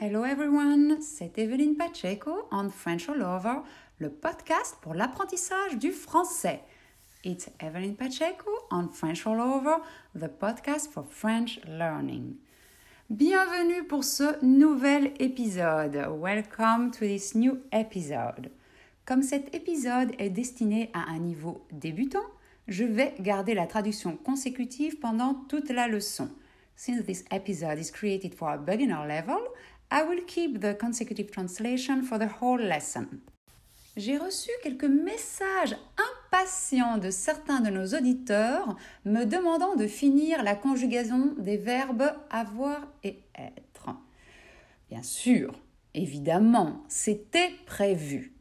hello everyone, c'est Evelyne Pacheco on French All Over, le podcast pour l'apprentissage du français. It's Evelyn Pacheco on French All Over, the podcast for French learning. Bienvenue pour ce nouvel épisode. Welcome to this new episode. Comme cet épisode est destiné à un niveau débutant, je vais garder la traduction consécutive pendant toute la leçon. Since this episode is created for a beginner level, I will keep the consecutive translation for the whole lesson. J'ai reçu quelques messages impatients de certains de nos auditeurs me demandant de finir la conjugaison des verbes avoir et être. Bien sûr, évidemment, c'était prévu.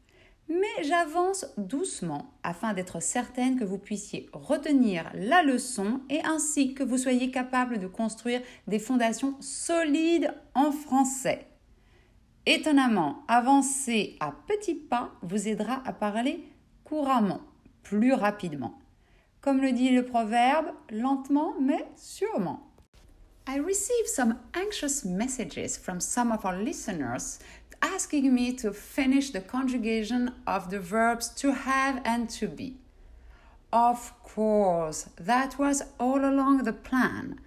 Mais j'avance doucement afin d'être certaine que vous puissiez retenir la leçon et ainsi que vous soyez capable de construire des fondations solides en français. Étonnamment, avancer à petits pas vous aidera à parler couramment, plus rapidement. Comme le dit le proverbe, lentement mais sûrement. I received some anxious messages from some of our listeners asking me to finish the conjugation of the verbs to have and to be. Of course, that was all along the plan,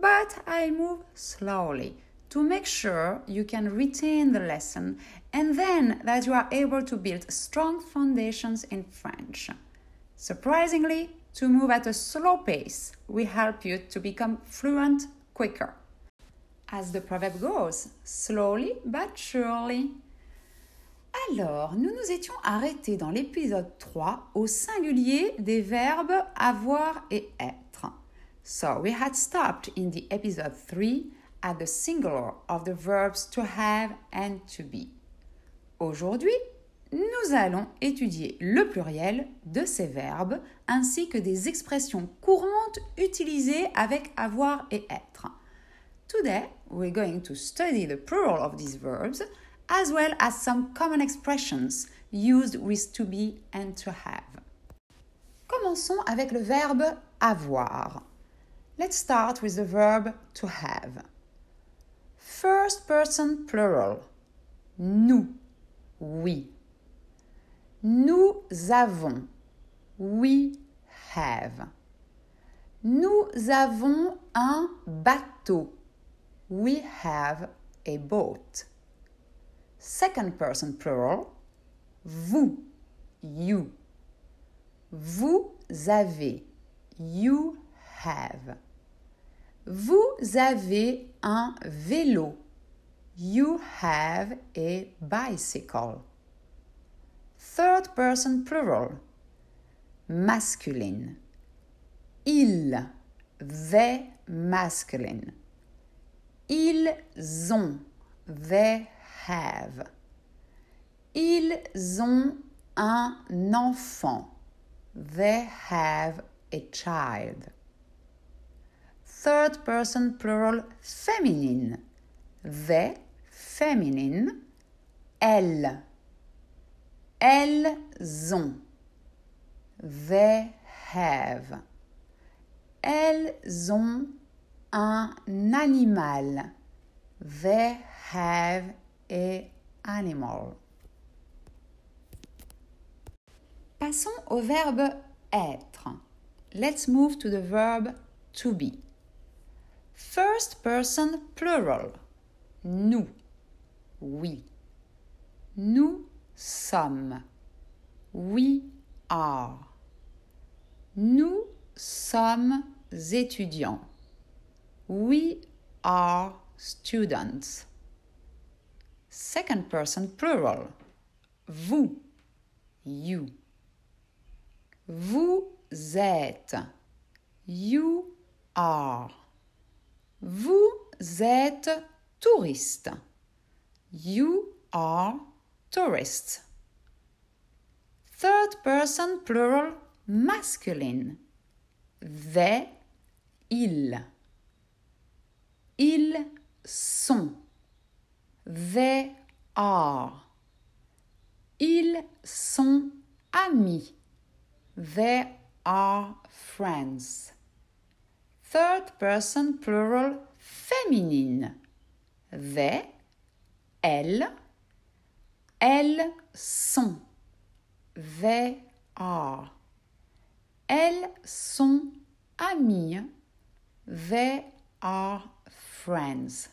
but I move slowly to make sure you can retain the lesson and then that you are able to build strong foundations in French. Surprisingly, to move at a slow pace will help you to become fluent quicker. As the proverb goes, slowly but surely. Alors, nous nous étions arrêtés dans l'épisode 3 au singulier des verbes avoir et être. So, we had stopped in the episode 3 at the singular of the verbs to have and to be. Aujourd'hui, nous allons étudier le pluriel de ces verbes ainsi que des expressions courantes utilisées avec avoir et être. Today, we're going to study the plural of these verbs as well as some common expressions used with to be and to have. Commençons avec le verbe avoir. Let's start with the verb to have. First person plural. Nous. Oui. Nous avons. We have. Nous avons un bateau. We have a boat. Second person plural. Vous. You. Vous avez. You have. Vous avez un vélo. You have a bicycle. Third person plural. Masculine. Il, They masculine. Ils ont. They have. Ils ont un enfant. They have a child. Third person plural féminine. They féminine. Elles. Elles ont. They have. Elles ont un animal. They have a animal. Passons au verbe être. Let's move to the verb to be. First person plural. Nous. Oui. Nous sommes. We are. Nous sommes étudiants. We are students. Second person plural. Vous. You. Vous êtes. You are. Vous êtes touriste. You are tourists. Third person plural masculine. They, ils. Ils sont. They are. Ils sont amis. They are friends. Third person plural féminine. They, elles, elles sont. They are. Elles sont amies. They are friends.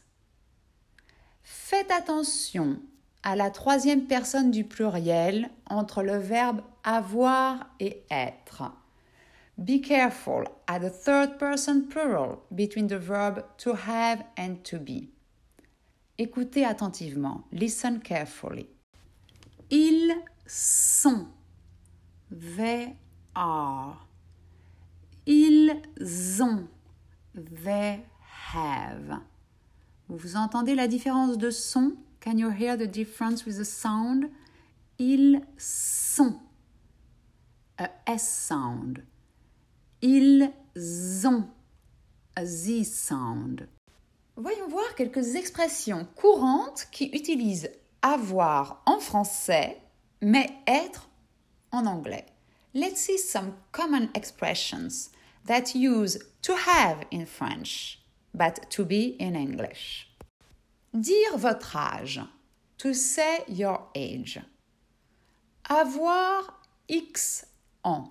Faites attention à la troisième personne du pluriel entre le verbe avoir et être. Be careful at the third person plural between the verb to have and to be. Écoutez attentivement. Listen carefully. Ils sont. They are. Ils ont. They have. Vous entendez la différence de son? Can you hear the difference with the sound? Ils sont. A S sound. Ils ont. A Z sound. Voyons voir quelques expressions courantes qui utilisent avoir en français, mais être en anglais. Let's see some common expressions that use to have in French, but to be in English. Dire votre âge. To say your age. Avoir X ans.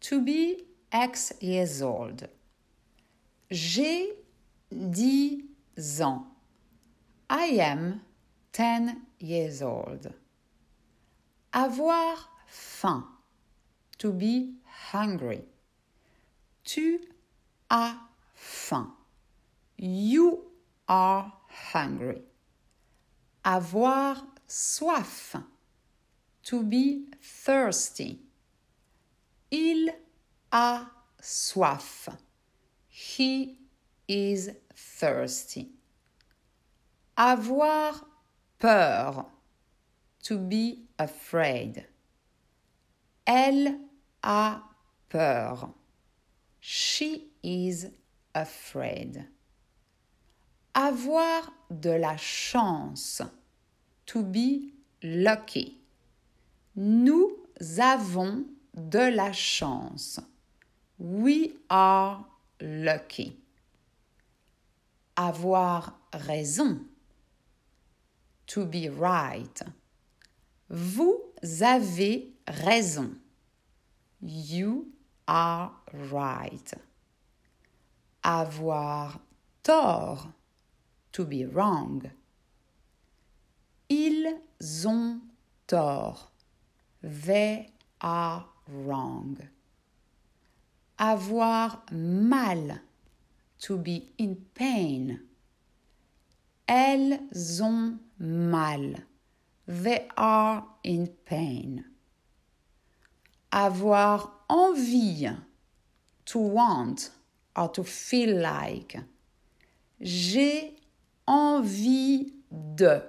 To be X years old. J'ai 10 ans. I am 10 years old. Avoir faim. To be hungry. Tu as faim. You are hungry. Avoir soif. To be thirsty. Il a soif. He is thirsty. Avoir peur. To be afraid. Elle a peur. She is afraid. Avoir de la chance. To be lucky. Nous avons de la chance. We are lucky. Avoir raison. To be right. Vous avez raison. You are right. Avoir tort. To be wrong. Ils ont tort. They are wrong. Avoir mal. To be in pain. Elles ont mal. They are in pain. Avoir envie. To want or to feel like. J'ai envie de.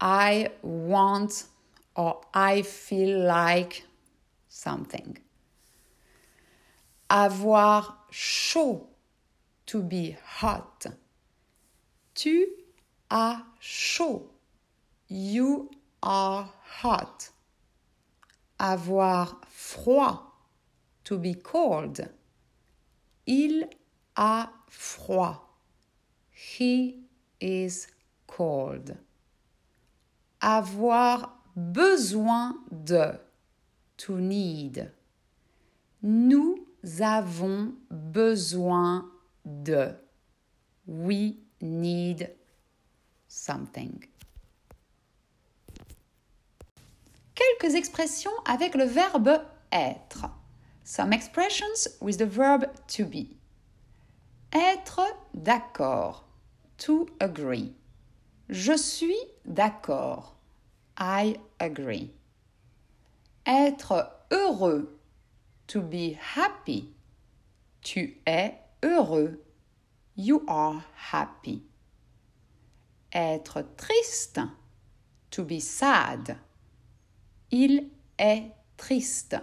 I want or I feel like something. Avoir chaud. To be hot. Tu as chaud. You are hot. Avoir froid. To be cold. Il a froid. He is cold. Avoir besoin de. To need. Nous avons besoin de. We need something. Quelques expressions avec le verbe être. Some expressions with the verb to be. Être d'accord. To agree. Je suis d'accord. I agree. Être heureux. To be happy. Tu es heureux. You are happy. Être triste. To be sad. Il est triste.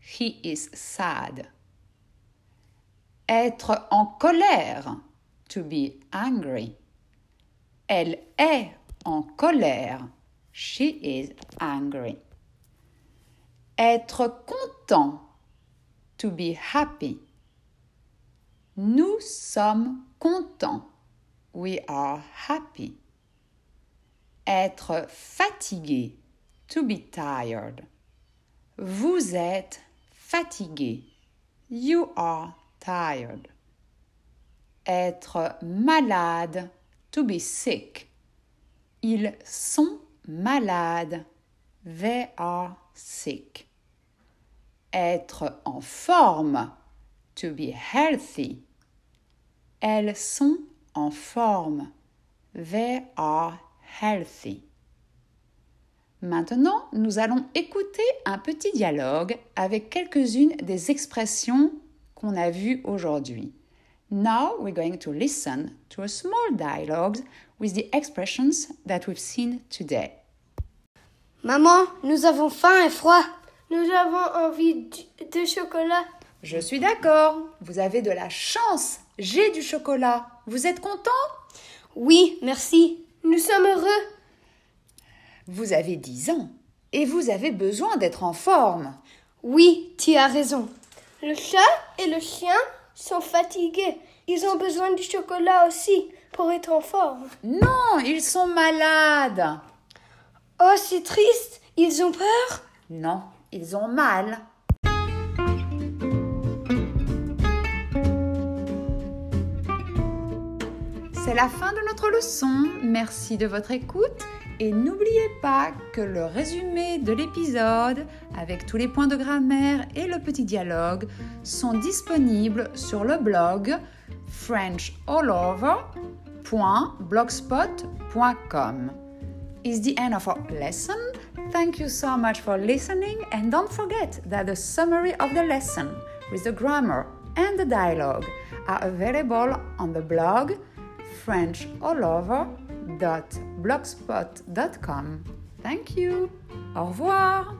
He is sad. Être en colère. To be angry. Elle est en colère. She is angry. Être content. To be happy. Nous sommes contents. We are happy. Être fatigué. To be tired. Vous êtes fatigué. You are tired. Être malade. To be sick. Ils sont malades. They are sick. Être en forme. To be healthy. Elles sont en forme. They are healthy. Maintenant, nous allons écouter un petit dialogue avec quelques-unes des expressions qu'on a vues aujourd'hui. Now we're going to listen to a small dialogue with the expressions that we've seen today. Maman, nous avons faim et froid. Nous avons envie de chocolat. Je suis d'accord. Vous avez de la chance. J'ai du chocolat. Vous êtes content? Oui, merci. Nous sommes heureux. Vous avez 10 ans et vous avez besoin d'être en forme. Oui, tu as raison. Le chat et le chien sont fatigués. Ils ont besoin du chocolat aussi pour être en forme. Non, ils sont malades. Oh, c'est triste. Ils ont peur? Non, ils ont mal. C'est la fin de notre leçon. Merci de votre écoute et n'oubliez pas que le résumé de l'épisode avec tous les points de grammaire et le petit dialogue sont disponibles sur le blog frenchallover.blogspot.com. Is the end of our lesson. Thank you so much for listening and don't forget that the summary of the lesson with the grammar and the dialogue are available on the blog frenchallover.blogspot.com. Thank you. Au revoir.